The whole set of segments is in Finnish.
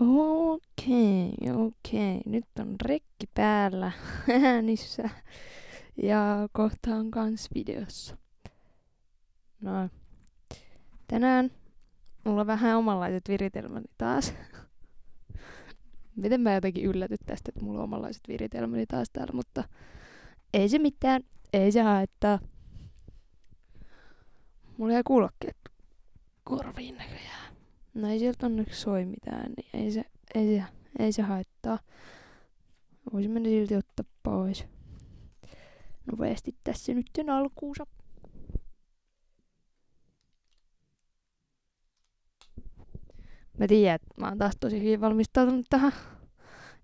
Okei, okei. Nyt on rekki päällä äänissä. Ja kohta on kans videossa. No. Tänään mulla on vähän omanlaiset viritelmäni taas. Miten mä jotenkin ylläty tästä, että mulla on omanlaiset viritelmäni taas täällä, mutta ei se mitään. Ei se haittaa. Mulla jäi kuulokkeet korviin näköjään. No ei sieltä onneksi soi mitään, niin ei se, ei se, ei se haittaa. Voisin mennä silti ottaa pois. Nopeasti tässä nyt sen alkuunsa. Mä tiedän, että mä oon taas tosi hyvin valmistautunut tähän.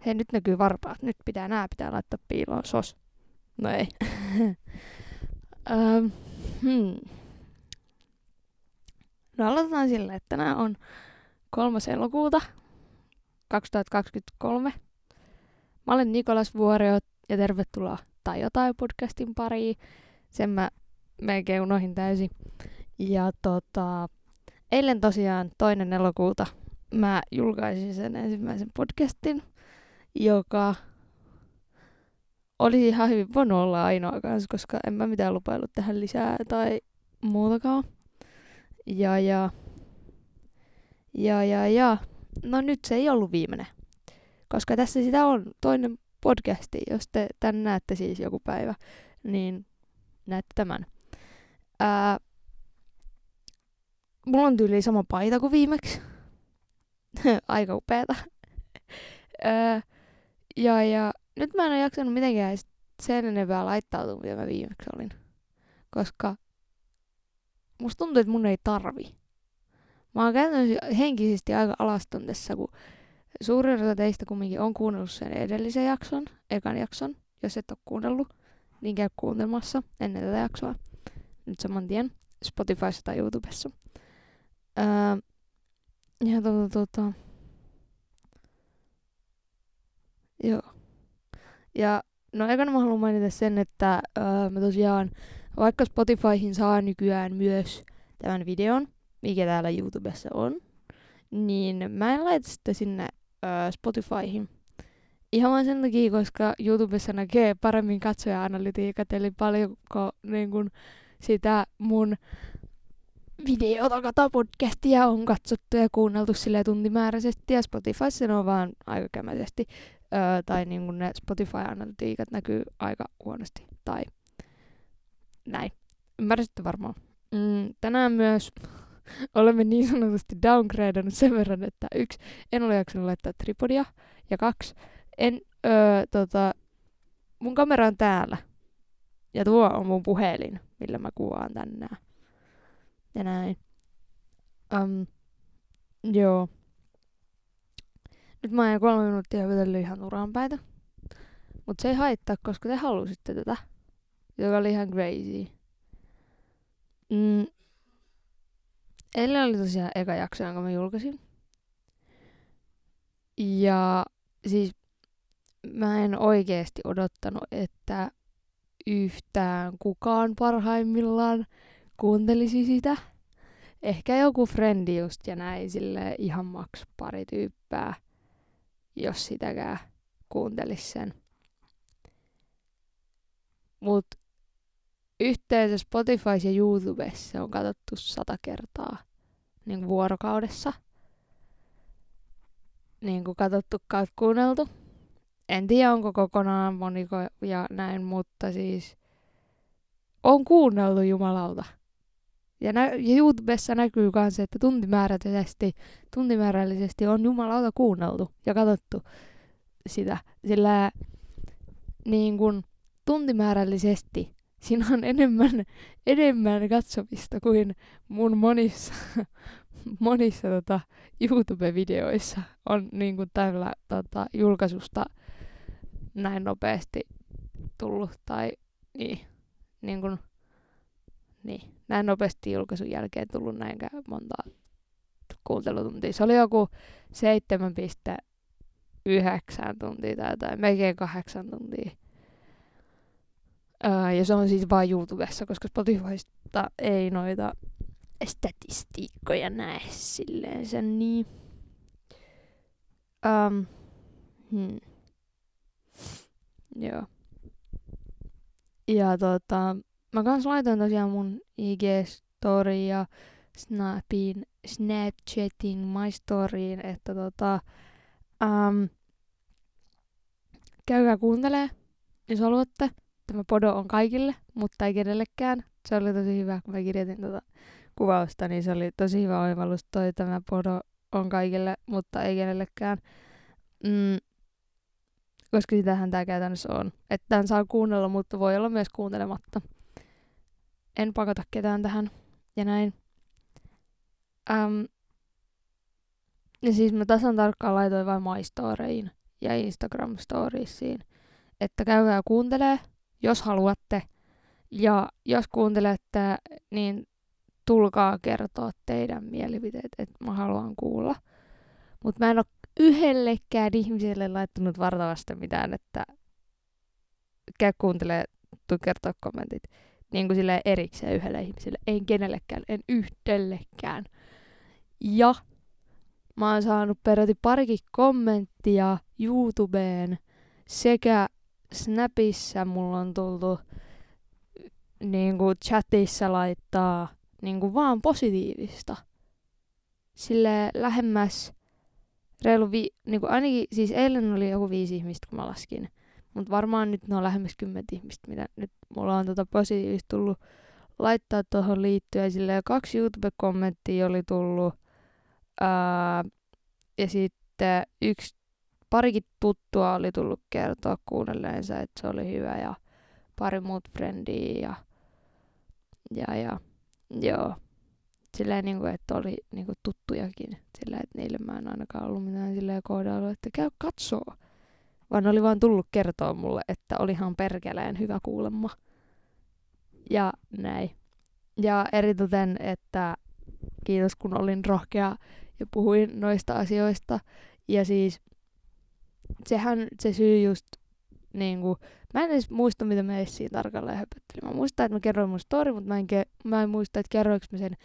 Hei, nyt näkyy varpaat. Nyt pitää, nää pitää laittaa piiloon. Sos. No ei. um, hmm. No aloitetaan sillä, että tänään on 3. elokuuta 2023. Mä olen Nikolas Vuorio ja tervetuloa Tai jotain podcastin pariin. Sen mä melkein unohin täysin. Ja tota, eilen tosiaan toinen elokuuta mä julkaisin sen ensimmäisen podcastin, joka olisi ihan hyvin voinut olla ainoa kanssa, koska en mä mitään lupailut tähän lisää tai muutakaan. Ja, ja, ja, ja, ja. No nyt se ei ollut viimeinen. Koska tässä sitä on toinen podcasti, jos te tän näette siis joku päivä, niin näette tämän. Ää, mulla on tyyli sama paita kuin viimeksi. Aika upeeta. Ää, ja, ja nyt mä en ole jaksanut mitenkään sen enempää laittautua, mitä mä viimeksi olin. Koska musta tuntuu, että mun ei tarvi. Mä oon käytännössä henkisesti aika alaston tässä, kun suurin osa teistä kumminkin on kuunnellut sen edellisen jakson, ekan jakson. Jos et ole kuunnellut, niin käy kuuntelmassa ennen tätä jaksoa. Nyt saman tien Spotifyssa tai YouTubessa. Öö, ja tota, tota. Joo. Ja no ekana mä haluan mainita sen, että öö, mä tosiaan vaikka Spotifyhin saa nykyään myös tämän videon, mikä täällä YouTubessa on, niin mä en laita sitä sinne ö, Spotifyhin. Ihan vain sen takia, koska YouTubessa näkee paremmin katsoja-analytiikat, eli paljonko niin kun, sitä mun videota kata podcastia on katsottu ja kuunneltu sille tuntimääräisesti, ja Spotifyssa ne on vaan aika kämäisesti, ö, tai niin kun ne Spotify-analytiikat näkyy aika huonosti, tai näin. Ymmärsitte varmaan. Mm, tänään myös olemme niin sanotusti downgradannut sen verran, että yksi, en ole jaksanut laittaa tripodia, ja kaksi, en, öö, tota, mun kamera on täällä, ja tuo on mun puhelin, millä mä kuvaan tänään. Ja näin. Um, joo. Nyt mä oon kolme minuuttia hypätellyt ihan päitä. Mut se ei haittaa, koska te halusitte tätä joka oli ihan crazy. Mm. Eilen oli tosiaan eka jakso, jonka mä julkaisin. Ja siis mä en oikeesti odottanut, että yhtään kukaan parhaimmillaan kuuntelisi sitä. Ehkä joku frendi just ja näin sille ihan maks pari tyyppää, jos sitäkään kuuntelis sen. Mut yhteensä Spotify ja YouTubessa on katsottu sata kertaa niin kuin vuorokaudessa. Niin kuin katsottu kautta kuunneltu. En tiedä, onko kokonaan moniko ja näin, mutta siis on kuunneltu jumalauta. Ja, nä- ja YouTubessa näkyy myös, että tuntimäärällisesti, tuntimäärällisesti on jumalauta kuunneltu ja katsottu sitä. Sillä niin kun tuntimäärällisesti siinä on enemmän, enemmän katsomista kuin mun monissa, monissa tota, YouTube-videoissa on niin kuin tällä tota, julkaisusta näin nopeasti tullut. Tai niin, niin kuin, niin, näin nopeasti julkaisun jälkeen tullut näinkään monta kuuntelutuntia. Se oli joku 7,9 tuntia tai jotain, melkein 8 tuntia Öö, ja se on siis vain YouTubessa, koska Spotifysta ei noita statistiikkoja näe silleen sen niin. Um, hmm. Joo. Ja tota, mä kans laitoin tosiaan mun IG-story ja Snapin, Snapchatin my storyin, että tota, um, käykää kuuntelee, jos haluatte. Tämä podo on kaikille, mutta ei kenellekään. Se oli tosi hyvä, kun mä kirjoitin tota kuvausta, niin se oli tosi hyvä oivallus toi tämä podo on kaikille, mutta ei kenellekään. Mm, koska sitähän tämä käytännössä on. Että tämän saa kuunnella, mutta voi olla myös kuuntelematta. En pakota ketään tähän ja näin. Um, ja siis mä tasan tarkkaan laitoin vain My ja Instagram Storiesiin, että käykää kuuntelee, jos haluatte. Ja jos kuuntelette, niin tulkaa kertoa teidän mielipiteet, että mä haluan kuulla. Mutta mä en ole yhdellekään ihmiselle laittanut vartavasti mitään, että käy kuuntelee, tuu kertoa kommentit. Niin kuin silleen erikseen yhdelle ihmiselle. En kenellekään, en yhdellekään. Ja mä oon saanut peräti parikin kommenttia YouTubeen sekä Snapissa mulla on tultu niin kuin chatissa laittaa niin kuin vaan positiivista. Sille lähemmäs reilu vi, niin kuin ainakin, siis eilen oli joku viisi ihmistä, kun mä laskin. Mutta varmaan nyt ne on lähemmäs kymmentä ihmistä, mitä nyt mulla on tota positiivista tullut laittaa tuohon liittyen. Silleen kaksi YouTube-kommenttia oli tullut. Ää, ja sitten yksi, parikin tuttua oli tullut kertoa kuunnelleensa, että se oli hyvä. Ja pari muut frendiä ja, ja, ja joo silleen, niin kuin, että oli niin kuin, tuttujakin. Silleen, että niille mä en ainakaan ollut mitään silleen koodailu, että käy katsoo. Vaan oli vaan tullut kertoa mulle, että olihan perkeleen hyvä kuulemma. Ja näin. Ja eritoten, että kiitos kun olin rohkea ja puhuin noista asioista. Ja siis sehän se syy just niin kuin, mä en edes muista, mitä mä siinä tarkalleen höpöttelin. Mä muistan, että mä kerroin mun story, mutta mä en, ke- mä en muista, että kerroinko mä sen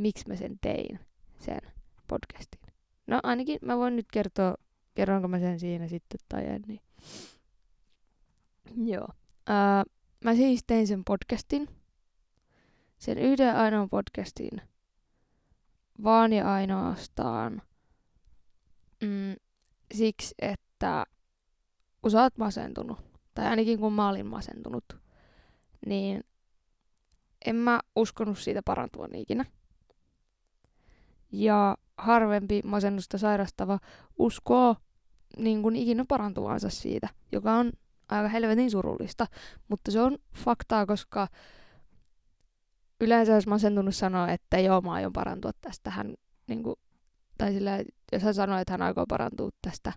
miksi mä sen tein, sen podcastin. No ainakin mä voin nyt kertoa, kerronko mä sen siinä sitten tai en. Niin. Joo. Uh, mä siis tein sen podcastin. Sen yhden ainoan podcastin. Vaan ja ainoastaan mm, siksi, että kun sä oot masentunut, tai ainakin kun mä olin masentunut, niin en mä uskonut siitä parantuvan ikinä ja harvempi masennusta sairastava uskoo niin kuin ikinä parantuvansa siitä, joka on aika helvetin surullista. Mutta se on faktaa, koska yleensä jos masentunut sanoo, että joo, mä aion parantua tästä, hän, niin kuin, tai sillä, jos hän sanoo, että hän aikoo parantua tästä,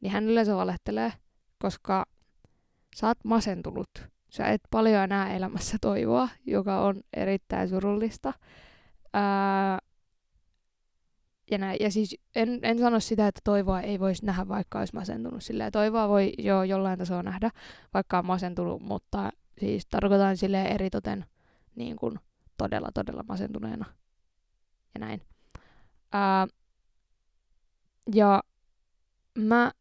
niin hän yleensä valehtelee, koska sä oot masentunut. Sä et paljon enää elämässä toivoa, joka on erittäin surullista. Ää, ja, näin. ja siis en, en sano sitä, että toivoa ei voisi nähdä, vaikka olisi masentunut. Silleen, toivoa voi jo jollain tasolla nähdä, vaikka on masentunut, mutta siis tarkoitan sille eritoten niin kuin todella, todella masentuneena. Ja näin. Ää, ja mä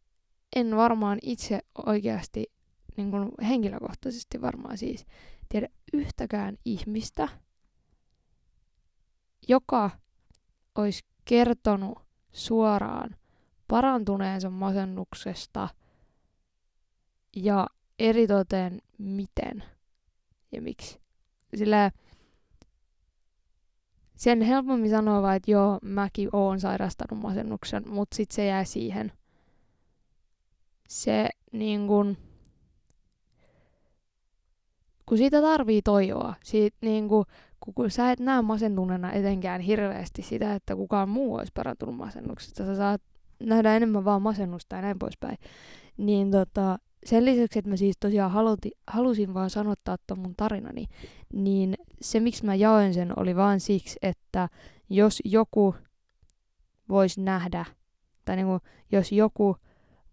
en varmaan itse oikeasti, niin kuin henkilökohtaisesti varmaan siis, tiedä yhtäkään ihmistä, joka olisi kertonut suoraan parantuneensa masennuksesta ja eritoten miten ja miksi. Sillä sen helpommin sanoa että joo, mäkin oon sairastanut masennuksen, mutta sitten se jää siihen. Se niin kun, kun siitä tarvii toivoa, siitä niin kun, kun, kun sä et näe masentuneena etenkään hirveästi sitä, että kukaan muu olisi parantunut masennuksesta, sä saat nähdä enemmän vaan masennusta ja näin poispäin. Niin tota, sen lisäksi, että mä siis tosiaan haluti, halusin vaan sanottaa ton mun tarinani, niin se miksi mä jaoin sen oli vaan siksi, että jos joku voisi nähdä, tai niinku, jos joku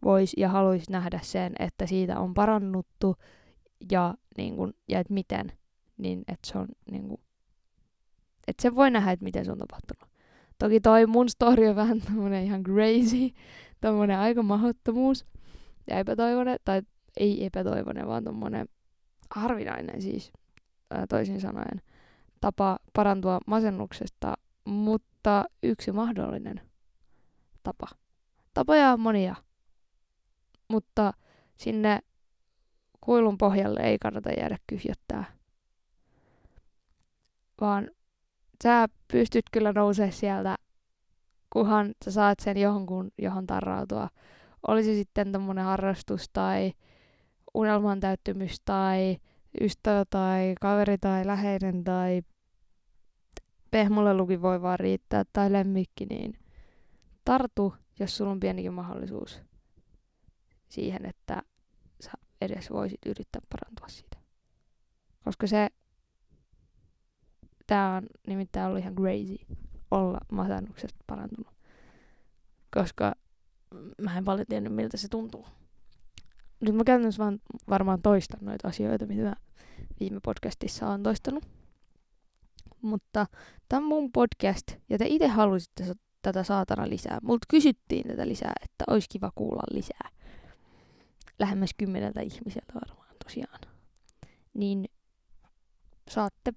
voisi ja haluaisi nähdä sen, että siitä on parannuttu ja, niinku, ja että miten, niin että se on niinku, et se voi nähdä, että miten se on tapahtunut. Toki toi mun story on vähän tämmönen ihan crazy, tommonen aika mahdottomuus ja epätoivonen, tai ei epätoivonen, vaan tommonen harvinainen siis, toisin sanoen, tapa parantua masennuksesta, mutta yksi mahdollinen tapa. Tapoja on monia, mutta sinne kuilun pohjalle ei kannata jäädä kyhjöttää. Vaan sä pystyt kyllä nousemaan sieltä, kunhan sä saat sen jonkun, johon tarrautua. Olisi sitten tommonen harrastus tai unelman täyttymys tai ystävä tai kaveri tai läheinen tai pehmolle luki voi vaan riittää tai lemmikki, niin tartu, jos sulla on pienikin mahdollisuus siihen, että sä edes voisit yrittää parantua siitä. Koska se, tää on nimittäin ollut ihan crazy olla masennuksesta parantunut. Koska mä en paljon tiennyt, miltä se tuntuu. Nyt mä käytännössä vaan varmaan toistan noita asioita, mitä mä viime podcastissa on toistanut. Mutta tämä on mun podcast, ja te itse halusitte tätä saatana lisää. Multa kysyttiin tätä lisää, että olisi kiva kuulla lisää. Lähemmäs kymmeneltä ihmiseltä varmaan tosiaan. Niin saatte,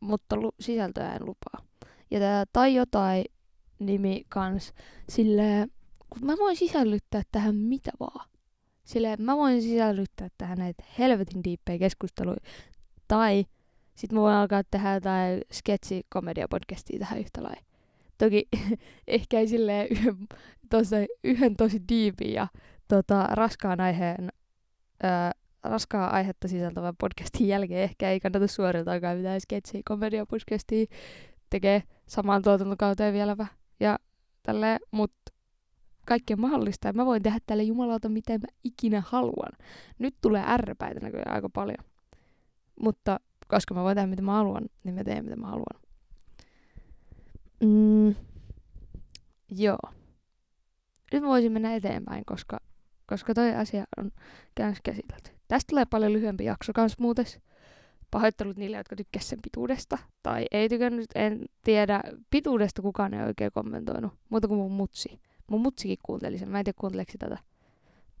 mutta lu- sisältöä en lupaa. Ja tää tai jotain nimi kans, silleen, kun mä voin sisällyttää tähän mitä vaan. Silleen, mä voin sisällyttää tähän näitä helvetin diippejä keskusteluja. Tai sit mä voin alkaa tehdä jotain sketsi podcastia tähän yhtä lailla. Toki ehkä ei silleen yhden, tossa, yhden tosi diipin ja tota, raskaan aiheen ää, raskaa aihetta sisältävän podcastin jälkeen ehkä ei kannata suoriltaakaan mitään sketsi podcastia tekee samaan tuotantokauteen vielä vähän. Ja tälleen, mut kaikkea mahdollista ja mä voin tehdä tälle jumalauta miten mä ikinä haluan. Nyt tulee ärräpäitä näköjään aika paljon. Mutta koska mä voin tehdä mitä mä haluan, niin mä teen mitä mä haluan. Mm, joo. Nyt mä voisin mennä eteenpäin, koska, koska toi asia on käynyt käsitelty. Tästä tulee paljon lyhyempi jakso kans muutes. Pahoittelut niille, jotka tykkäsivät sen pituudesta. Tai ei tykännyt, en tiedä. Pituudesta kukaan ei oikein kommentoinut. Muuta kuin mun mutsi. Mun mutsikin kuunteli sen. Mä en tiedä kuunteleeko tätä.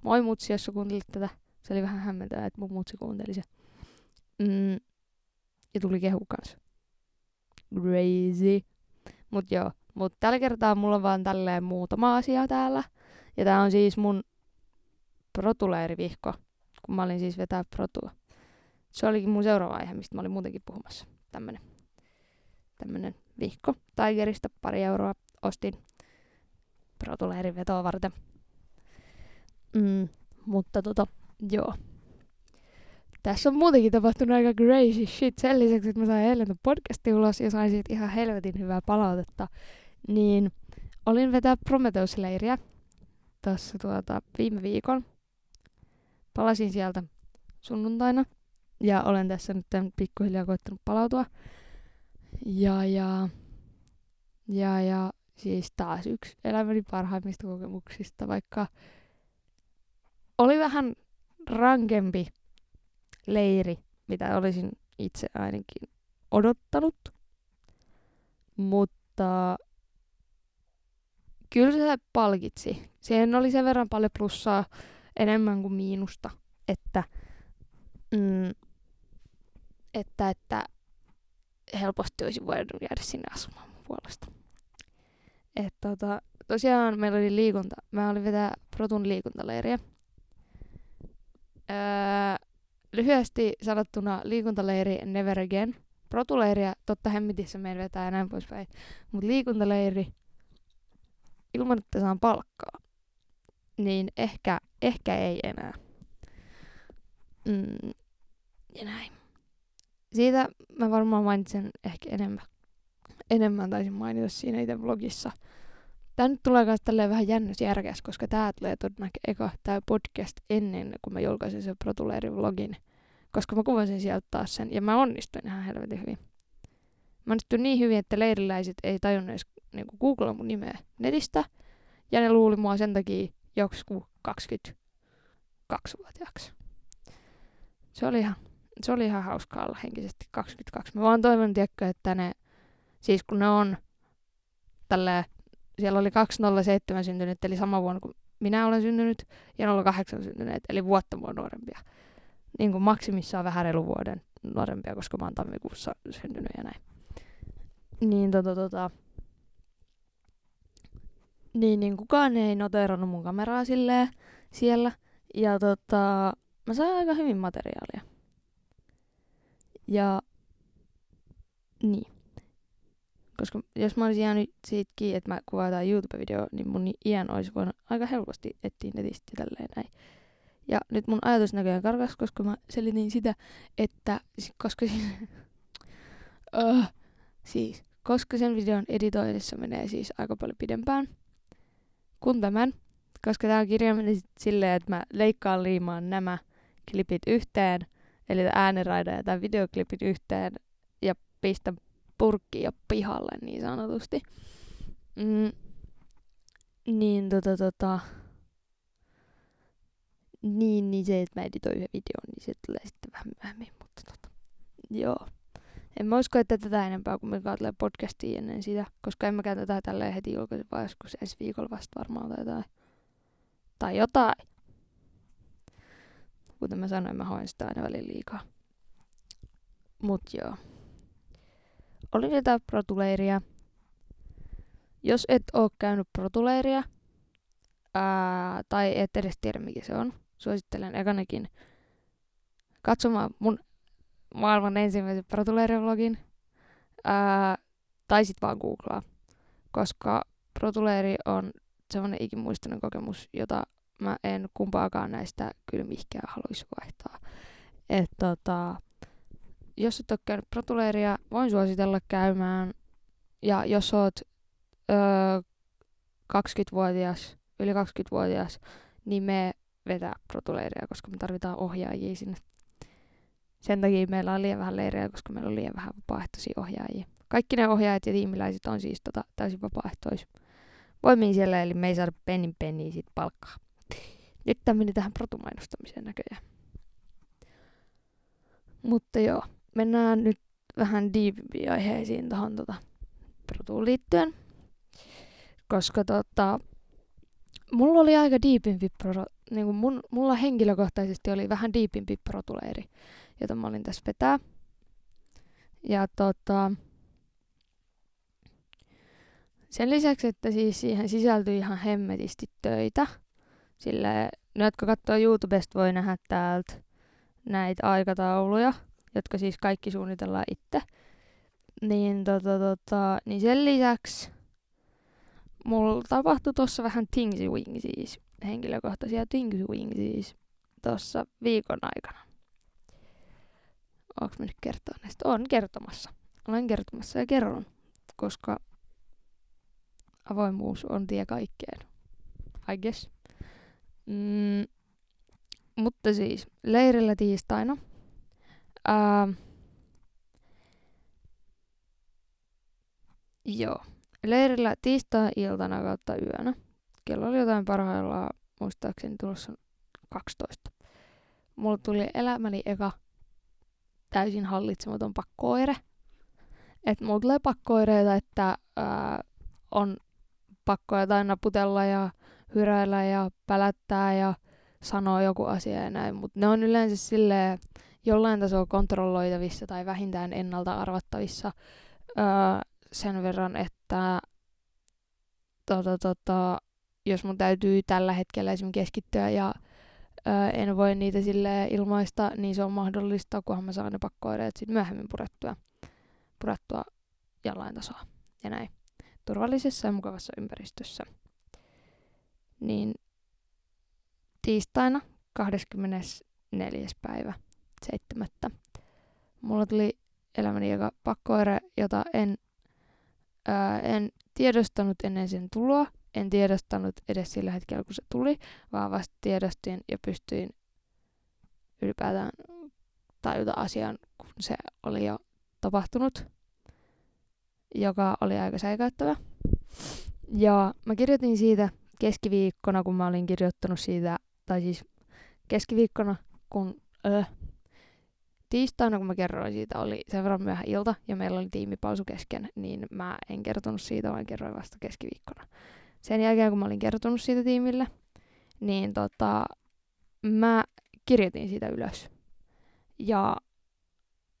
Moi mutsi, jos sä kuuntelit tätä. Se oli vähän hämmentävää, että mun mutsi kuunteli sen. Mm, ja tuli kehu kanssa. Crazy. Mut joo, mut tällä kertaa mulla on vaan tälleen muutama asia täällä. Ja tää on siis mun protuleerivihko, kun mä olin siis vetää protua. Se olikin mun seuraava aihe, mistä mä olin muutenkin puhumassa. Tämmönen, tämmönen vihko Tigerista, pari euroa ostin protuleerin vetoa varten. Mm, mutta tota, joo. Tässä on muutenkin tapahtunut aika crazy shit. Sen lisäksi, että mä sain eilen podcastin ulos ja sain siitä ihan helvetin hyvää palautetta, niin olin vetää Prometheus-leiriä tuossa tuota, viime viikon. Palasin sieltä sunnuntaina ja olen tässä nyt pikkuhiljaa koittanut palautua. Ja, ja, ja, ja siis taas yksi elämäni parhaimmista kokemuksista, vaikka oli vähän rankempi leiri, mitä olisin itse ainakin odottanut. Mutta kyllä se palkitsi. Siihen oli sen verran paljon plussaa enemmän kuin miinusta, että, mm, että, että helposti olisi voinut jäädä sinne asumaan mun puolesta. Et tota, tosiaan meillä oli liikunta. Mä olin vetää Protun liikuntaleiriä. Öö, lyhyesti sanottuna liikuntaleiri Never Again. Protuleiriä totta hemmitissä meidän vetää ja näin poispäin. Mutta liikuntaleiri ilman, että saan palkkaa, niin ehkä, ehkä ei enää. Mm, ja näin. Siitä mä varmaan mainitsen ehkä enemmän. Enemmän taisin mainita siinä itse vlogissa. Tää nyt tulee myös tälleen vähän jännäs järkäs, koska tää tulee todennäköisesti eka tää podcast ennen kuin mä julkaisen sen Protuleerin vlogin. Koska mä kuvasin sieltä taas sen ja mä onnistuin ihan helvetin hyvin. Mä onnistuin niin hyvin, että leiriläiset ei tajunnut edes niinku googlaa mun nimeä netistä. Ja ne luuli mua sen takia joku 22-vuotiaaksi. Se oli ihan, se oli ihan hauskaa olla henkisesti 22. Mä vaan toivon, tiedätkö, että ne, siis kun ne on tällä siellä oli 207 syntynyt, eli sama vuonna kuin minä olen syntynyt, ja 08 syntyneet, eli vuotta mua nuorempia. Niin kuin maksimissaan vähän reilu vuoden nuorempia, koska mä oon tammikuussa syntynyt ja näin. Niin tota tota... Niin, niin kukaan ei noterannut mun kameraa silleen siellä. Ja tota, mä sain aika hyvin materiaalia. Ja niin. Koska jos mä olisin jäänyt siitä kiinni, että mä kuvaan jotain YouTube-video, niin mun iän olisi voinut aika helposti etsiä netistä tälleen näin. Ja nyt mun ajatus näköjään karkas, koska mä selitin sitä, että koska siis, uh, siis, koska sen videon editoinnissa menee siis aika paljon pidempään kuin tämän, koska tämä kirja meni silleen, että mä leikkaan liimaan nämä klipit yhteen, eli ääniraida ja tämä videoklipit yhteen ja pistän purkkiin pihalle niin sanotusti. Mm, niin tota tota, niin, niin se, että mä editoin yhden videon, niin se tulee sitten vähän myöhemmin, mutta tota, joo. En mä usko, että tätä enempää kuin me tulee podcastia ennen sitä, koska en mäkään tätä tälleen heti julkaisen, vaan joskus ensi viikolla vasta varmaan tai jotain. Tai jotain. Kuten mä sanoin, mä hoin sitä aina välillä liikaa. Mut joo. Oli jotain protuleiria. Jos et oo käynyt protuleiria, ää, tai et edes tiedä mikä se on, suosittelen ekanakin katsomaan mun maailman ensimmäisen protuleeri-vlogin, ää, tai sit vaan googlaa, koska protuleeri on semmoinen ikimuistainen kokemus, jota mä en kumpaakaan näistä kyllä haluaisi vaihtaa. Et tota, jos et ole käynyt protuleeria, voin suositella käymään. Ja jos oot öö, 20-vuotias, yli 20-vuotias, niin me vetää protuleireja, koska me tarvitaan ohjaajia sinne. Sen takia meillä on liian vähän leirejä, koska meillä on liian vähän vapaaehtoisia ohjaajia. Kaikki ne ohjaajat ja tiimiläiset on siis tota, täysin vapaaehtois. Voimiin siellä, eli me ei saada pennin penniä siitä palkkaa. Nyt tämä meni tähän protumainostamiseen näköjään. Mutta joo, mennään nyt vähän diipimpiin aiheisiin tuohon tota, protuun liittyen. Koska tota, mulla oli aika diipimpi pro, niin mun, mulla henkilökohtaisesti oli vähän diipimpi protuleiri, jota mä olin tässä vetää. Ja tota, sen lisäksi, että siis siihen sisältyi ihan hemmetisti töitä, sille ne, jotka katsoo YouTubesta, voi nähdä täältä näitä aikatauluja, jotka siis kaikki suunnitellaan itse. Niin, tota, tota, niin sen lisäksi mulla tapahtui tuossa vähän thingsy wingsies, henkilökohtaisia thingsy wingsies tuossa viikon aikana. Onko mä nyt kertoa näistä? On kertomassa. Olen kertomassa ja kerron, koska avoimuus on tie kaikkeen. I guess. Mm, mutta siis, leirillä tiistaina. Ää, joo. Leirillä tiistai-iltana kautta yönä. Kello oli jotain parhaillaan, muistaakseni tulossa 12. Mulla tuli elämäni eka täysin hallitsematon pakkooire. Että mulla tulee pakkooireita, että ää, on pakko jotain naputella ja hyräillä ja pälättää ja sanoa joku asia ja näin, mutta ne on yleensä silleen jollain tasolla kontrolloitavissa tai vähintään ennalta arvattavissa öö, sen verran, että tota, tota, jos mun täytyy tällä hetkellä esimerkiksi keskittyä ja en voi niitä sille ilmaista, niin se on mahdollista, kunhan mä saan ne pakkoireet sitten myöhemmin purettua, purettua jollain tasolla ja näin turvallisessa ja mukavassa ympäristössä niin tiistaina 24. päivä 7. Mulla tuli elämäni joka pakkoire, jota en, ää, en tiedostanut ennen sen tuloa. En tiedostanut edes sillä hetkellä, kun se tuli, vaan vasta tiedostin ja pystyin ylipäätään tajuta asian, kun se oli jo tapahtunut, joka oli aika säikäyttävä. Ja mä kirjoitin siitä keskiviikkona, kun mä olin kirjoittanut siitä, tai siis keskiviikkona, kun öö, tiistaina, kun mä kerroin siitä, oli sen verran myöhä ilta ja meillä oli tiimipausu kesken, niin mä en kertonut siitä, vaan kerroin vasta keskiviikkona. Sen jälkeen, kun mä olin kertonut siitä tiimille, niin tota, mä kirjoitin sitä ylös. Ja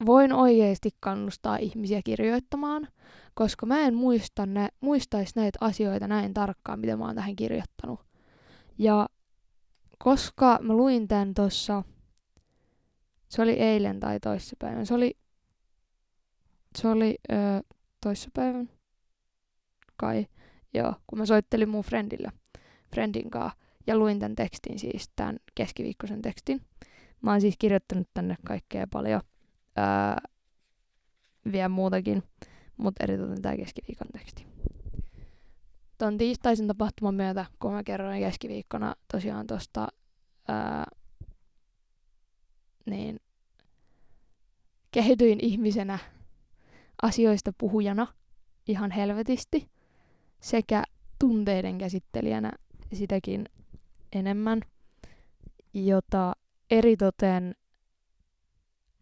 voin oikeasti kannustaa ihmisiä kirjoittamaan, koska mä en muista ne, muistaisi näitä asioita näin tarkkaan, mitä mä oon tähän kirjoittanut. Ja koska mä luin tän tossa, se oli eilen tai toissapäivän, se oli, se oli öö, toissapäivän, kai, joo, kun mä soittelin mun friendille, friendin kanssa, ja luin tämän tekstin siis, tämän keskiviikkoisen tekstin. Mä oon siis kirjoittanut tänne kaikkea paljon, öö, vielä muutakin, mutta eritoten tämä keskiviikon teksti. Tuon tiistaisin tapahtuman myötä, kun mä kerroin keskiviikkona tosiaan tuosta niin kehityin ihmisenä asioista puhujana ihan helvetisti sekä tunteiden käsittelijänä sitäkin enemmän, jota eritoten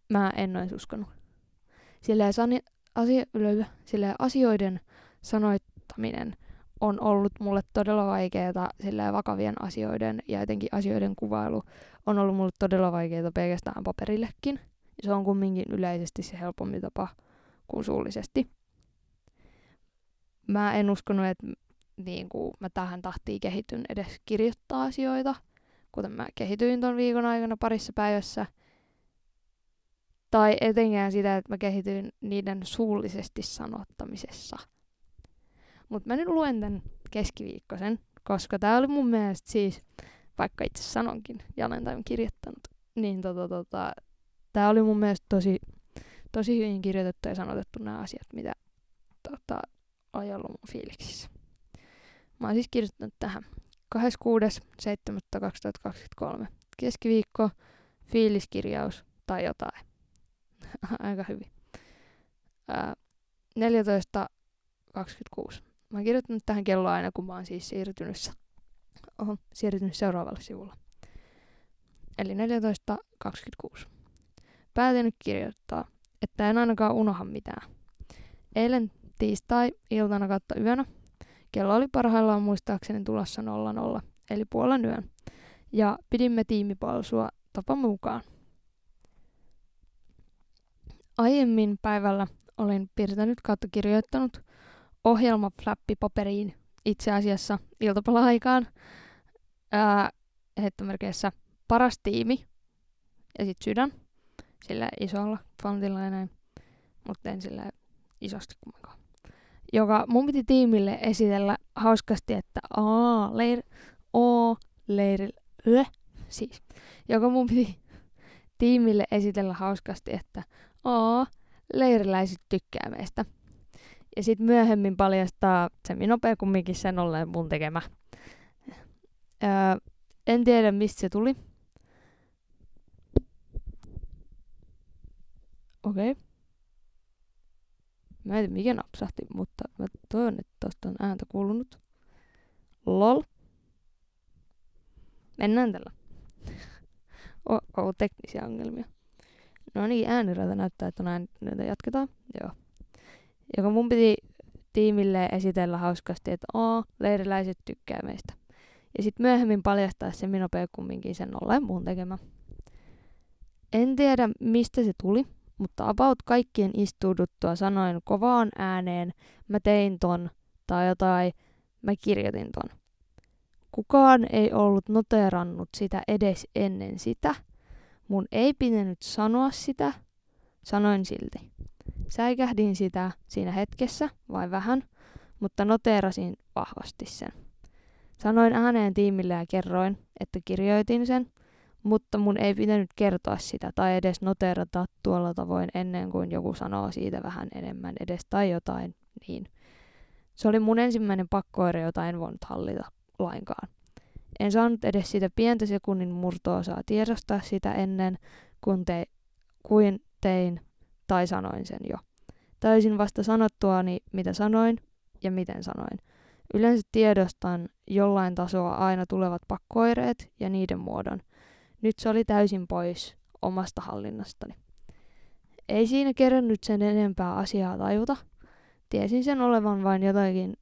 mä en olisi uskonut. Sillä, sani, asia, asioiden sanoittaminen on ollut mulle todella vaikeaa, sillä vakavien asioiden ja etenkin asioiden kuvailu on ollut mulle todella vaikeaa pelkästään paperillekin. Se on kumminkin yleisesti se helpompi tapa kuin suullisesti. Mä en uskonut, että niin kuin mä tähän tahtiin kehityn edes kirjoittaa asioita, kuten mä kehityin ton viikon aikana parissa päivässä. Tai etenkään sitä, että mä kehityin niiden suullisesti sanottamisessa. Mutta mä nyt luen tän keskiviikkosen, koska tää oli mun mielestä siis, vaikka itse sanonkin ja olen tämän kirjoittanut, niin tota, tota, tää oli mun mielestä tosi, tosi hyvin kirjoitettu ja sanotettu nämä asiat, mitä tota, oli ollut mun fiiliksissä. Mä oon siis kirjoittanut tähän 26.7.2023. Keskiviikko, fiiliskirjaus tai jotain. Aika hyvin. Ää, 14.26. Mä oon kirjoittanut tähän kelloa aina, kun mä oon siis siirtynyt, oho, siirtynyt seuraavalle sivulle. Eli 14.26. Päätin nyt kirjoittaa, että en ainakaan unoha mitään. Eilen tiistai-iltana kautta yönä Kello oli parhaillaan muistaakseni tulossa 00, eli puolen yön. Ja pidimme tiimipalsua tapamme mukaan. Aiemmin päivällä olin piirtänyt kautta kirjoittanut ohjelmaflappipaperiin itse asiassa iltapala-aikaan ää, heittomerkeissä paras tiimi ja sitten sydän sillä isolla fontilla ja näin, mutta en sillä isosti kumminkaan joka mun piti tiimille esitellä hauskasti, että A, leir, O, leir, ö, siis, joka mun piti tiimille esitellä hauskasti, että A, leiriläiset tykkää meistä. Ja sitten myöhemmin paljastaa se nopea kumminkin sen olleen mun tekemä. Öö, en tiedä, mistä se tuli. Okei. Okay. Mä en tiedä mikä napsahti, mutta mä toivon, että tosta on ääntä kuulunut. LOL. Mennään tällä. oh, oh, teknisiä ongelmia. No niin, äänirata näyttää, että on ääni, jatketaan. Joo. Joka mun piti tiimille esitellä hauskasti, että oo, leiriläiset tykkää meistä. Ja sitten myöhemmin paljastaa se minopea kumminkin sen olleen muun tekemä. En tiedä, mistä se tuli, mutta about kaikkien istuuduttua sanoin kovaan ääneen, mä tein ton, tai jotain, mä kirjoitin ton. Kukaan ei ollut noterannut sitä edes ennen sitä. Mun ei pitänyt sanoa sitä, sanoin silti. Säikähdin sitä siinä hetkessä, vai vähän, mutta noteerasin vahvasti sen. Sanoin ääneen tiimille ja kerroin, että kirjoitin sen, mutta mun ei pitänyt kertoa sitä tai edes noterata tuolla tavoin ennen kuin joku sanoo siitä vähän enemmän edes tai jotain niin. Se oli mun ensimmäinen pakkoire, jota en voinut hallita lainkaan. En saanut edes sitä pientä sekunnin murtoosaa tiedostaa sitä ennen kuin, te, kuin tein tai sanoin sen jo. Täysin vasta sanottuani, mitä sanoin ja miten sanoin. Yleensä tiedostan jollain tasoa aina tulevat pakkoireet ja niiden muodon – nyt se oli täysin pois omasta hallinnastani. Ei siinä kerännyt sen enempää asiaa tajuta. Tiesin sen olevan vain jotakin,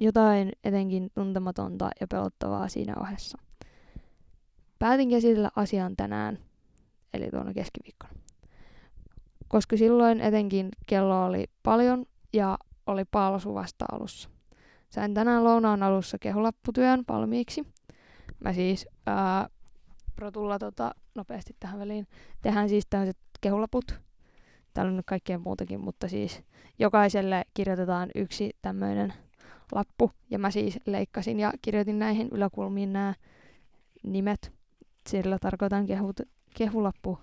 jotain etenkin tuntematonta ja pelottavaa siinä ohessa. Päätin käsitellä asian tänään, eli tuona keskiviikkona. Koska silloin etenkin kello oli paljon ja oli palsu vasta alussa. Sain tänään lounaan alussa kehulapputyön valmiiksi. Mä siis ää, Protulla tota, nopeasti tähän väliin. Tehdään siis tämmöiset kehulaput. Täällä on nyt kaikkea muutakin, mutta siis jokaiselle kirjoitetaan yksi tämmöinen lappu. Ja mä siis leikkasin ja kirjoitin näihin yläkulmiin nämä nimet. Sillä tarkoitan kehut, kehulappu,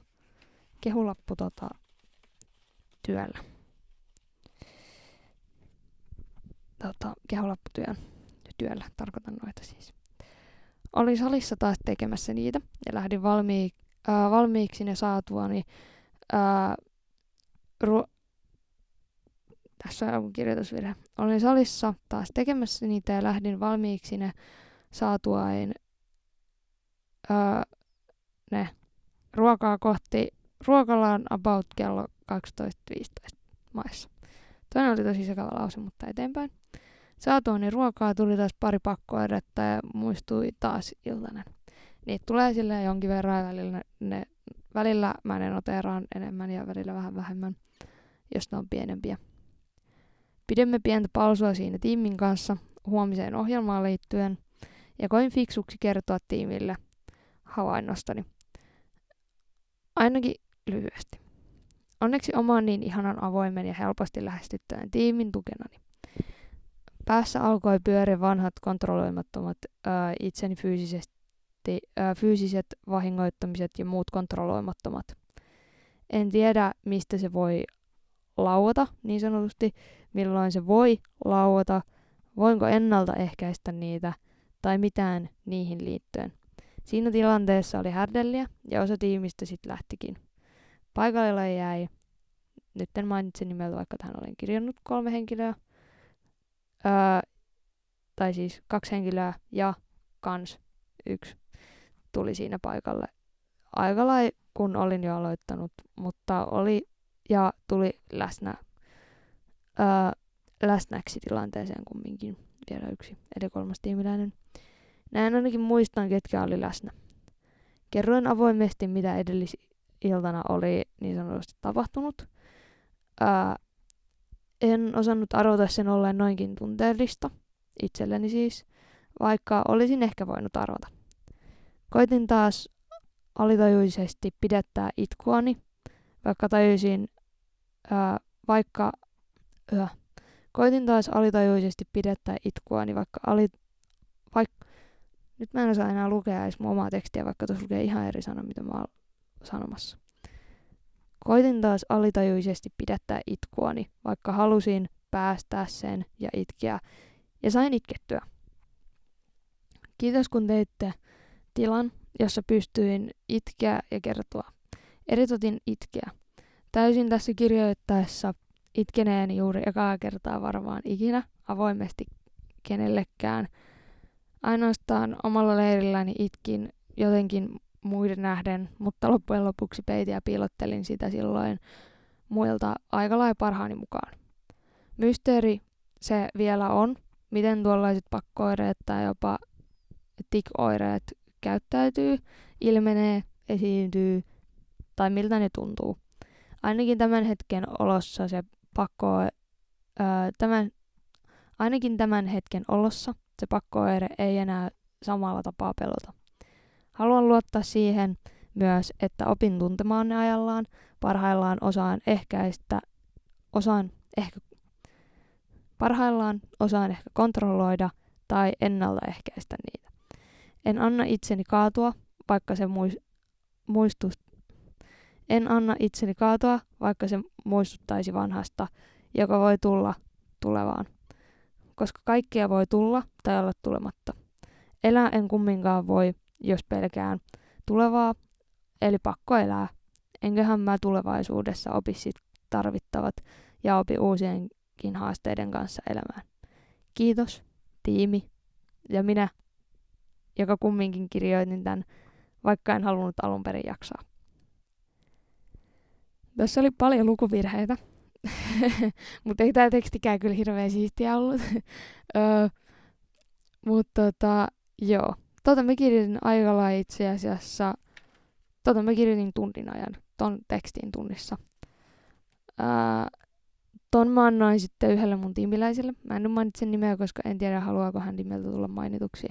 kehulappu tota, työllä. Tota, kehulapputyön työllä tarkoitan noita siis. Olin salissa taas tekemässä niitä ja lähdin valmiik, äh, valmiiksi ne saatuani äh, ru- tässä on kirjoitusvirhe. Olin salissa taas tekemässä niitä ja lähdin valmiiksi ne saatuain öö, ne ruokaa kohti ruokalaan about kello 12.15 maissa. Toinen oli tosi sekava lause, mutta eteenpäin. Saatuani ruokaa tuli taas pari pakkoerrettä ja muistui taas iltanen. Niitä tulee silleen jonkin verran välillä, ne, välillä mä ne noteraan enemmän ja välillä vähän vähemmän, jos ne on pienempiä. Pidemme pientä palsua siinä tiimin kanssa huomiseen ohjelmaan liittyen ja koin fiksuksi kertoa tiimille havainnostani. Ainakin lyhyesti. Onneksi oman niin ihanan avoimen ja helposti lähestyttävän tiimin tukenani. Päässä alkoi pyöriä vanhat kontrolloimattomat ää, itseni fyysisesti, fyysiset vahingoittamiset ja muut kontrolloimattomat. En tiedä, mistä se voi lauata niin sanotusti, milloin se voi lauata, voinko ennaltaehkäistä niitä tai mitään niihin liittyen. Siinä tilanteessa oli härdelliä ja osa tiimistä sitten lähtikin. Paikalle jäi, nyt en mainitse nimeltä, vaikka tähän olen kirjannut kolme henkilöä, öö, tai siis kaksi henkilöä ja kans yksi tuli siinä paikalle aika kun olin jo aloittanut, mutta oli ja tuli läsnä, öö, läsnäksi tilanteeseen kumminkin vielä yksi, eli kolmas tiimiläinen. Näin ainakin muistan, ketkä oli läsnä. Kerroin avoimesti, mitä edellisiltana oli niin sanotusti tapahtunut. Ää, en osannut arvata sen olleen noinkin tunteellista, itselleni siis, vaikka olisin ehkä voinut arvata. Koitin taas alitajuisesti pidättää itkuani, vaikka tajusin, ää, vaikka, ää, koitin taas alitajuisesti pidättää itkuani, vaikka ali, vaikka, nyt mä en osaa enää lukea edes mun omaa tekstiä, vaikka tuossa lukee ihan eri sana, mitä mä oon sanomassa. Koitin taas alitajuisesti pidättää itkuani, vaikka halusin päästää sen ja itkeä, ja sain itkettyä. Kiitos kun teitte tilan, jossa pystyin itkeä ja kertoa. Eritotin itkeä. Täysin tässä kirjoittaessa itkeneen juuri ekaa kertaa varmaan ikinä avoimesti kenellekään – Ainoastaan omalla leirilläni itkin jotenkin muiden nähden, mutta loppujen lopuksi peitin ja piilottelin sitä silloin muilta aika lailla parhaani mukaan. Mysteeri se vielä on, miten tuollaiset pakkooireet tai jopa tikoireet käyttäytyy, ilmenee, esiintyy tai miltä ne tuntuu. Ainakin tämän hetken olossa se pakko, ää, tämän, ainakin tämän hetken olossa se pakkoire ei enää samalla tapaa pelota. Haluan luottaa siihen myös, että opin tuntemaan ne ajallaan, parhaillaan osaan ehkäistä, osaan ehkä, parhaillaan osaan ehkä kontrolloida tai ennaltaehkäistä niitä. En anna itseni kaatua, vaikka se muistut, en anna itseni kaatua, vaikka se muistuttaisi vanhasta, joka voi tulla tulevaan koska kaikkea voi tulla tai olla tulematta. Elää en kumminkaan voi, jos pelkään tulevaa, eli pakko elää. Enköhän mä tulevaisuudessa opi sit tarvittavat ja opi uusienkin haasteiden kanssa elämään. Kiitos, tiimi ja minä, joka kumminkin kirjoitin tämän, vaikka en halunnut alun perin jaksaa. Tässä oli paljon lukuvirheitä, mutta ei tämä tekstikään kyllä hirveän siistiä ollut. Mutta tota, joo, tota mä kirjoitin aikalla itse asiassa, tota mä kirjoitin tunnin ajan, ton tekstin tunnissa. Ää, ton mä annoin sitten yhdelle mun tiimiläiselle. Mä en mainitse sen nimeä, koska en tiedä haluaako hän nimeltä tulla mainituksi.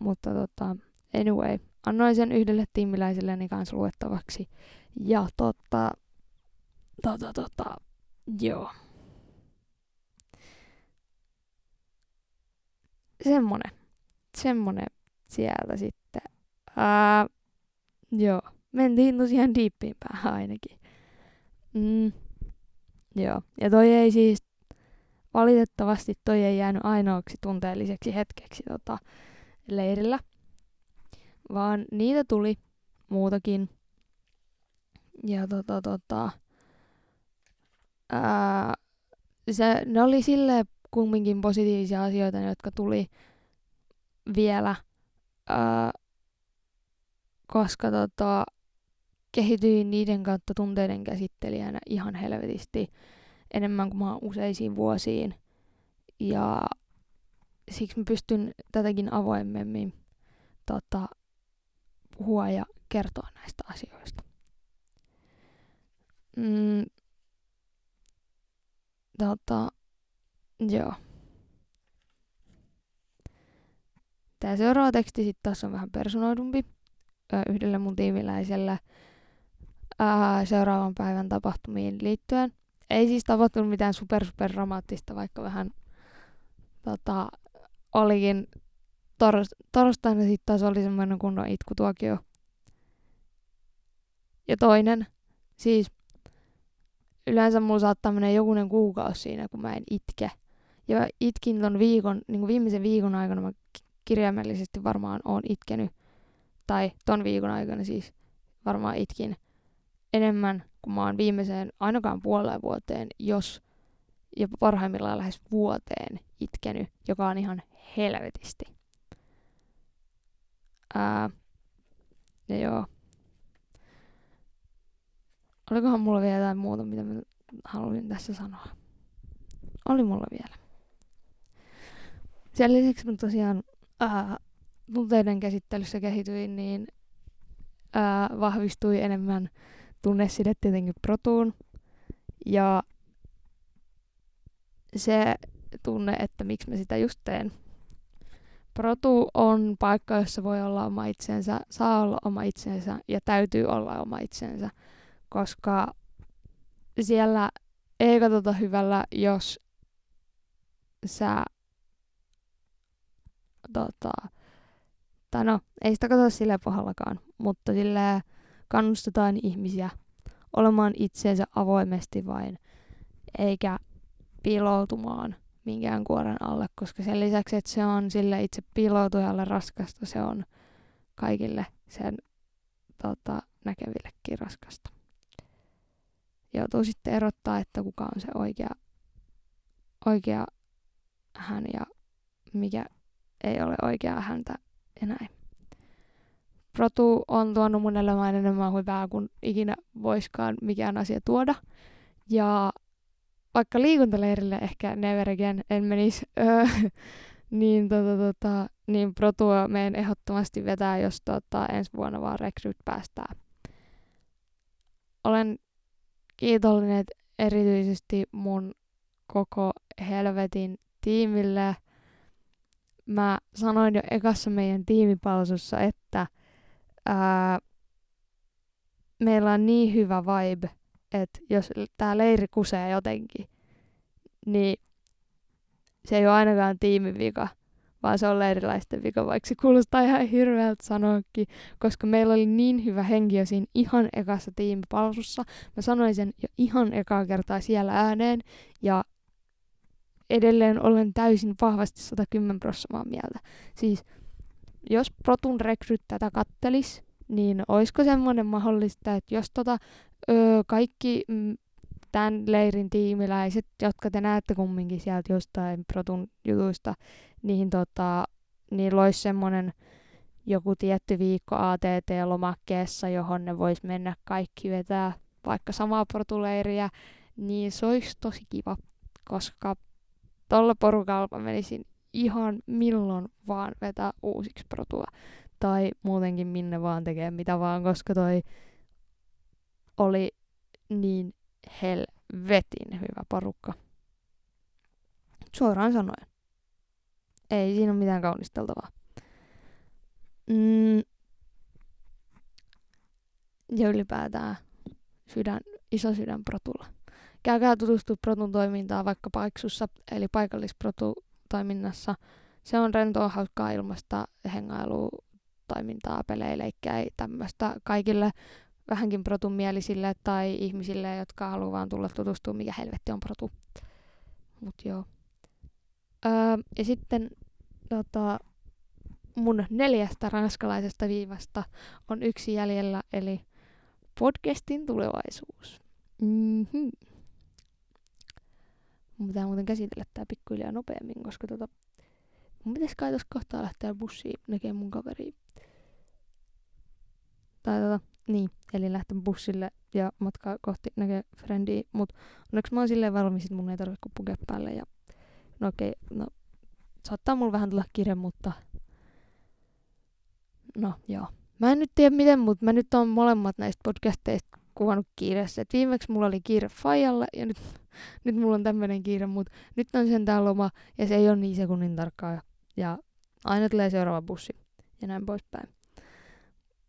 Mutta tota, anyway, annoin sen yhdelle tiimiläiselleni kanssa luettavaksi. Ja tota, tota, tota, joo. Semmonen, semmonen sieltä sitten. Ää, joo, mentiin tosiaan diippiin ainakin. Mm, joo, ja toi ei siis, valitettavasti toi ei jäänyt ainoaksi tunteelliseksi hetkeksi tota, leirillä, vaan niitä tuli muutakin. Ja tota, tota, ää, se, ne oli silleen kumminkin positiivisia asioita, jotka tuli vielä, ää, koska tota, kehityin niiden kautta tunteiden käsittelijänä ihan helvetisti enemmän kuin mä useisiin vuosiin. Ja siksi mä pystyn tätäkin avoimemmin tota, puhua ja kertoa näistä asioista. Mm, tota, joo. Tämä seuraava teksti sitten taas on vähän personoidumpi yhdelle mun tiimiläiselle ää, seuraavan päivän tapahtumiin liittyen. Ei siis tapahtunut mitään super super dramaattista, vaikka vähän tota, olikin tors, torstaina sitten taas oli semmoinen kunnon itkutuokio. Ja toinen, siis yleensä mulla saattaa mennä jokunen kuukausi siinä, kun mä en itke. Ja itkin ton viikon, niin kuin viimeisen viikon aikana mä kirjaimellisesti varmaan oon itkenyt. Tai ton viikon aikana siis varmaan itkin enemmän kuin mä oon viimeiseen ainakaan puoleen vuoteen, jos ja parhaimmillaan lähes vuoteen itkenyt, joka on ihan helvetisti. Ää, ja joo. Olikohan mulla vielä jotain muuta, mitä mä halusin tässä sanoa? Oli mulla vielä. Sen lisäksi mä tosiaan ää, tunteiden käsittelyssä kehityin, niin ää, vahvistui enemmän tunneside tietenkin protuun. Ja se tunne, että miksi mä sitä just teen. Protu on paikka, jossa voi olla oma itsensä, saa olla oma itsensä ja täytyy olla oma itsensä, koska siellä ei katsota hyvällä, jos sä tota, tai no, ei sitä katsota sille pohjallakaan, mutta sille kannustetaan ihmisiä olemaan itseensä avoimesti vain, eikä piiloutumaan minkään kuoren alle, koska sen lisäksi, että se on sille itse piiloutujalle raskasta, se on kaikille sen tota, näkevillekin raskasta. Joutuu sitten erottaa, että kuka on se oikea, oikea hän ja mikä ei ole oikea häntä näin. Protu on tuonut mun elämään enemmän hyvää kuin ikinä voiskaan mikään asia tuoda. Ja vaikka liikuntaleirille ehkä never again en menisi, öö, niin, tota, tota, niin protua meidän ehdottomasti vetää, jos tota, ensi vuonna vaan rekryt päästään. Olen kiitollinen erityisesti mun koko helvetin tiimille. Mä sanoin jo ekassa meidän tiimipalsussa, että ää, meillä on niin hyvä vibe, että jos tämä leiri kusee jotenkin, niin se ei ole ainakaan tiimin vika, vaan se on leiriläisten vika, vaikka se kuulostaa ihan hirveältä sanoakin, koska meillä oli niin hyvä henki jo siinä ihan ekassa tiimipalsussa. Mä sanoin sen jo ihan ekaa kertaa siellä ääneen, ja edelleen olen täysin vahvasti 110 prosenttia mieltä. Siis jos Protun rekryt tätä kattelis, niin olisiko semmoinen mahdollista, että jos tota, öö, kaikki mm, tämän leirin tiimiläiset, jotka te näette kumminkin sieltä jostain Protun jutuista, niin tota, niin loisi semmoinen joku tietty viikko ATT-lomakkeessa, johon ne vois mennä kaikki vetää vaikka samaa protuleiriä, niin se olisi tosi kiva, koska tolla porukalla menisin ihan milloin vaan vetää uusiksi protua. Tai muutenkin minne vaan tekee mitä vaan, koska toi oli niin helvetin hyvä porukka. Suoraan sanoen. Ei siinä ole mitään kaunisteltavaa. Mm. Ja ylipäätään sydän, iso sydän protulla. Käykää tutustua Protun toimintaan vaikka Paiksussa, eli paikallisprotu-toiminnassa. Se on rentoa, hauskaa ilmasta, hengailua, toimintaa, pelejä, leikkejä, tämmöistä kaikille vähänkin protun mielisille tai ihmisille, jotka haluaa vaan tulla tutustua, mikä helvetti on protu. Mut joo. Öö, ja sitten tota, mun neljästä ranskalaisesta viivasta on yksi jäljellä, eli podcastin tulevaisuus. Mm-hmm. Mun pitää muuten käsitellä tää pikkuhiljaa nopeammin, koska tota, mun pitäisi kai tossa kohtaa lähteä bussiin näkemään mun kaveri. Tai tota, niin, eli lähteä bussille ja matkaa kohti näkee frendiä, mut onneksi mä oon silleen valmis, että mun ei tarvitse pukea päälle ja no okei, okay, no saattaa mulla vähän tulla kiire, mutta no joo. Mä en nyt tiedä miten, mutta mä nyt oon molemmat näistä podcasteista kuvannut kiireessä. Et viimeksi mulla oli kiire Fajalle ja nyt, nyt mulla on tämmöinen kiire, mutta nyt on sentään loma ja se ei ole niin sekunnin tarkkaa. Ja aina tulee seuraava bussi ja näin poispäin.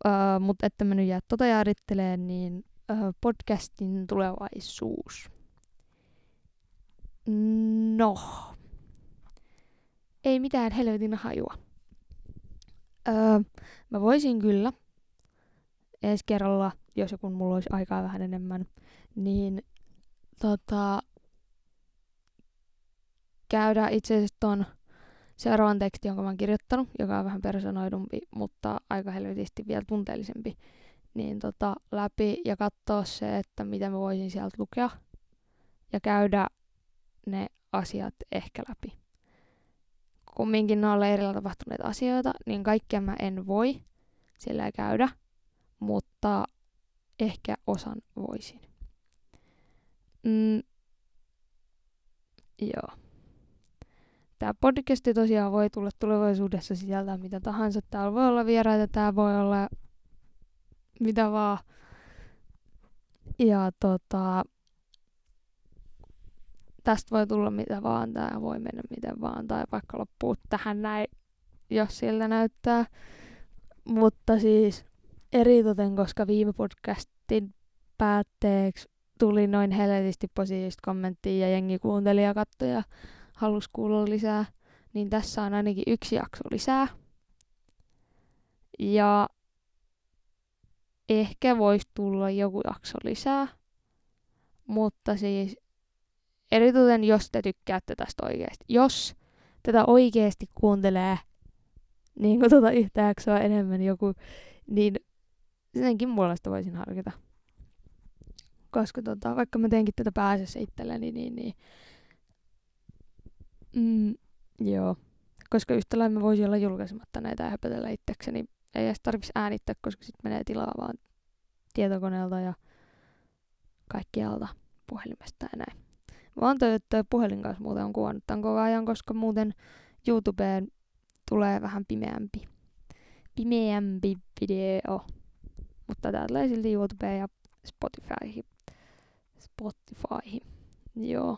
Uh, mutta että mä nyt jää tota jäärittelee, niin uh, podcastin tulevaisuus. No. Ei mitään helvetin hajua. Öö, mä voisin kyllä ensi kerralla, jos joku mulla olisi aikaa vähän enemmän, niin tota, käydä itse asiassa ton seuraavan tekstin, jonka mä oon kirjoittanut, joka on vähän personoidumpi, mutta aika helvetisti vielä tunteellisempi, niin tota, läpi ja katsoa se, että mitä mä voisin sieltä lukea ja käydä ne asiat ehkä läpi. Kumminkin ne on leirillä tapahtuneet asioita, niin kaikkia mä en voi sillä käydä, mutta ehkä osan voisin. Mm, joo. Tämä podcasti tosiaan voi tulla tulevaisuudessa sisältää mitä tahansa. Täällä voi olla vieraita, tää voi olla mitä vaan. Ja tota, tästä voi tulla mitä vaan, tää voi mennä miten vaan, tai vaikka loppuu tähän näin, jos siltä näyttää. Mutta siis eritoten, koska viime podcastin päätteeksi tuli noin helvetisti positiivista kommenttia ja jengi kuunteli ja katsoi ja halusi kuulla lisää, niin tässä on ainakin yksi jakso lisää. Ja ehkä voisi tulla joku jakso lisää, mutta siis eritoten jos te tykkäätte tästä oikeasti. Jos tätä oikeasti kuuntelee niin kuin tuota yhtä jaksoa enemmän joku, niin senkin puolesta voisin harkita. Koska tota, vaikka mä teenkin tätä pääsessä itselleni, niin, niin mm, joo. Koska yhtä lailla mä voisin olla julkaisematta näitä ja höpötellä itsekseni. Ei edes tarvitsisi äänittää, koska sitten menee tilaa vaan tietokoneelta ja kaikkialta puhelimesta ja näin. Mä oon toi puhelin kanssa muuten on kuvannut tämän koko ajan, koska muuten YouTubeen tulee vähän pimeämpi. Pimeämpi video. Mutta tää tulee silti YouTubeen ja Spotifyhin. Spotifyhin. Joo.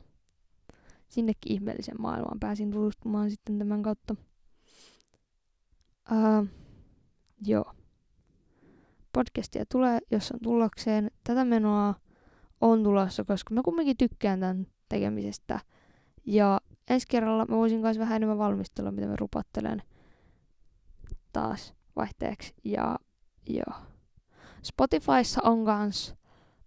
Sinnekin ihmeellisen maailmaan pääsin tutustumaan sitten tämän kautta. Uh, joo. Podcastia tulee, jos on tullakseen. Tätä menoa on tulossa, koska mä kumminkin tykkään tämän tekemisestä. Ja ensi kerralla mä voisin myös vähän enemmän valmistella, mitä mä rupattelen taas vaihteeksi. Ja joo. Spotifyssa on kans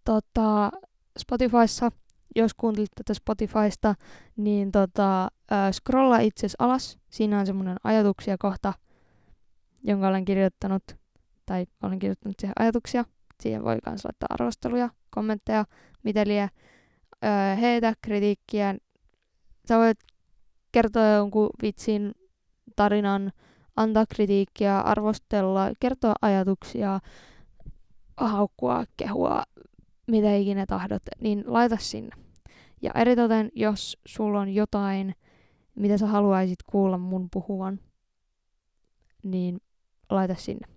tota, Spotifyssa, jos kuuntelit tätä Spotifysta, niin tota, äh, scrolla itse alas. Siinä on semmoinen ajatuksia kohta, jonka olen kirjoittanut, tai olen kirjoittanut siihen ajatuksia. Siihen voi myös laittaa arvosteluja, kommentteja, mitä liian öö, heitä kritiikkiä. Sä voit kertoa jonkun vitsin, tarinan, antaa kritiikkiä, arvostella, kertoa ajatuksia, haukkua, kehua, mitä ikinä tahdot, niin laita sinne. Ja eritoten, jos sulla on jotain, mitä sä haluaisit kuulla mun puhuvan, niin laita sinne.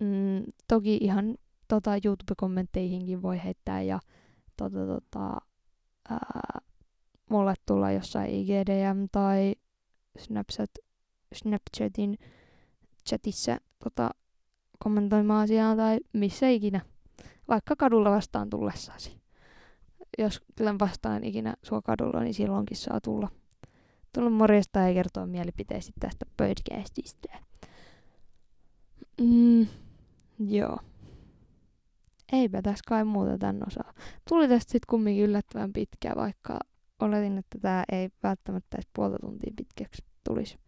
Mm, toki ihan tota, YouTube-kommentteihinkin voi heittää ja tota, tota, ää, mulle tulla jossain IGDM tai Snapchat, Snapchatin chatissa tota, kommentoimaan asiaa tai missä ikinä. Vaikka kadulla vastaan tullessasi. Jos kyllä vastaan ikinä sua kadulla, niin silloinkin saa tulla. Tulla morjesta ja kertoa mielipiteistä tästä podcastista. Mm, joo. Eipä tässä kai muuta tän osaa. Tuli tästä sitten kumminkin yllättävän pitkä, vaikka oletin, että tämä ei välttämättä edes puolta tuntia pitkäksi tulisi.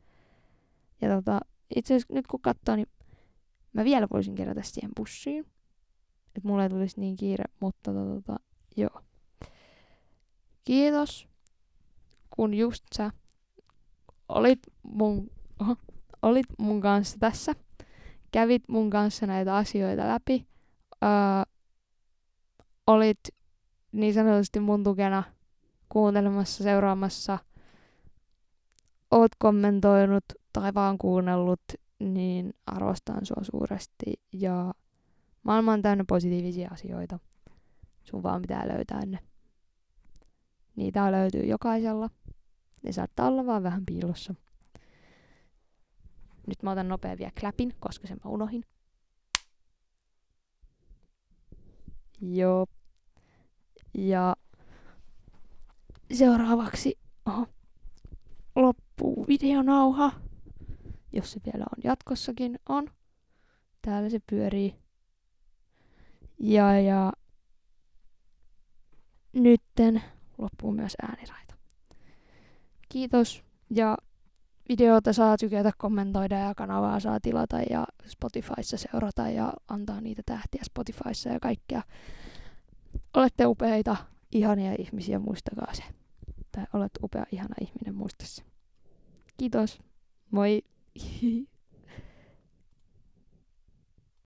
Ja tota, itse asiassa nyt kun katsoo, niin mä vielä voisin kerätä siihen bussiin. Että mulle tulisi niin kiire, mutta tota, joo. Kiitos, kun just sä olit mun, oho, olit mun kanssa tässä. Kävit mun kanssa näitä asioita läpi. Öö, olit niin sanotusti mun tukena kuuntelemassa, seuraamassa, oot kommentoinut tai vaan kuunnellut, niin arvostan sua suuresti ja maailma on täynnä positiivisia asioita. Sun vaan pitää löytää ne. Niitä löytyy jokaisella. Ne saattaa olla vaan vähän piilossa. Nyt mä otan nopea vielä kläpin, koska sen mä unohin. Joo. Ja seuraavaksi oho, loppuu videonauha, jos se vielä on jatkossakin on. Täällä se pyörii. Ja, ja nytten loppuu myös ääniraita. Kiitos ja videota saa tykätä, kommentoida ja kanavaa saa tilata ja Spotifyssa seurata ja antaa niitä tähtiä Spotifyssa ja kaikkea. Olette upeita, ihania ihmisiä, muistakaa se. Tai olet upea, ihana ihminen, muista se. Kiitos. Moi.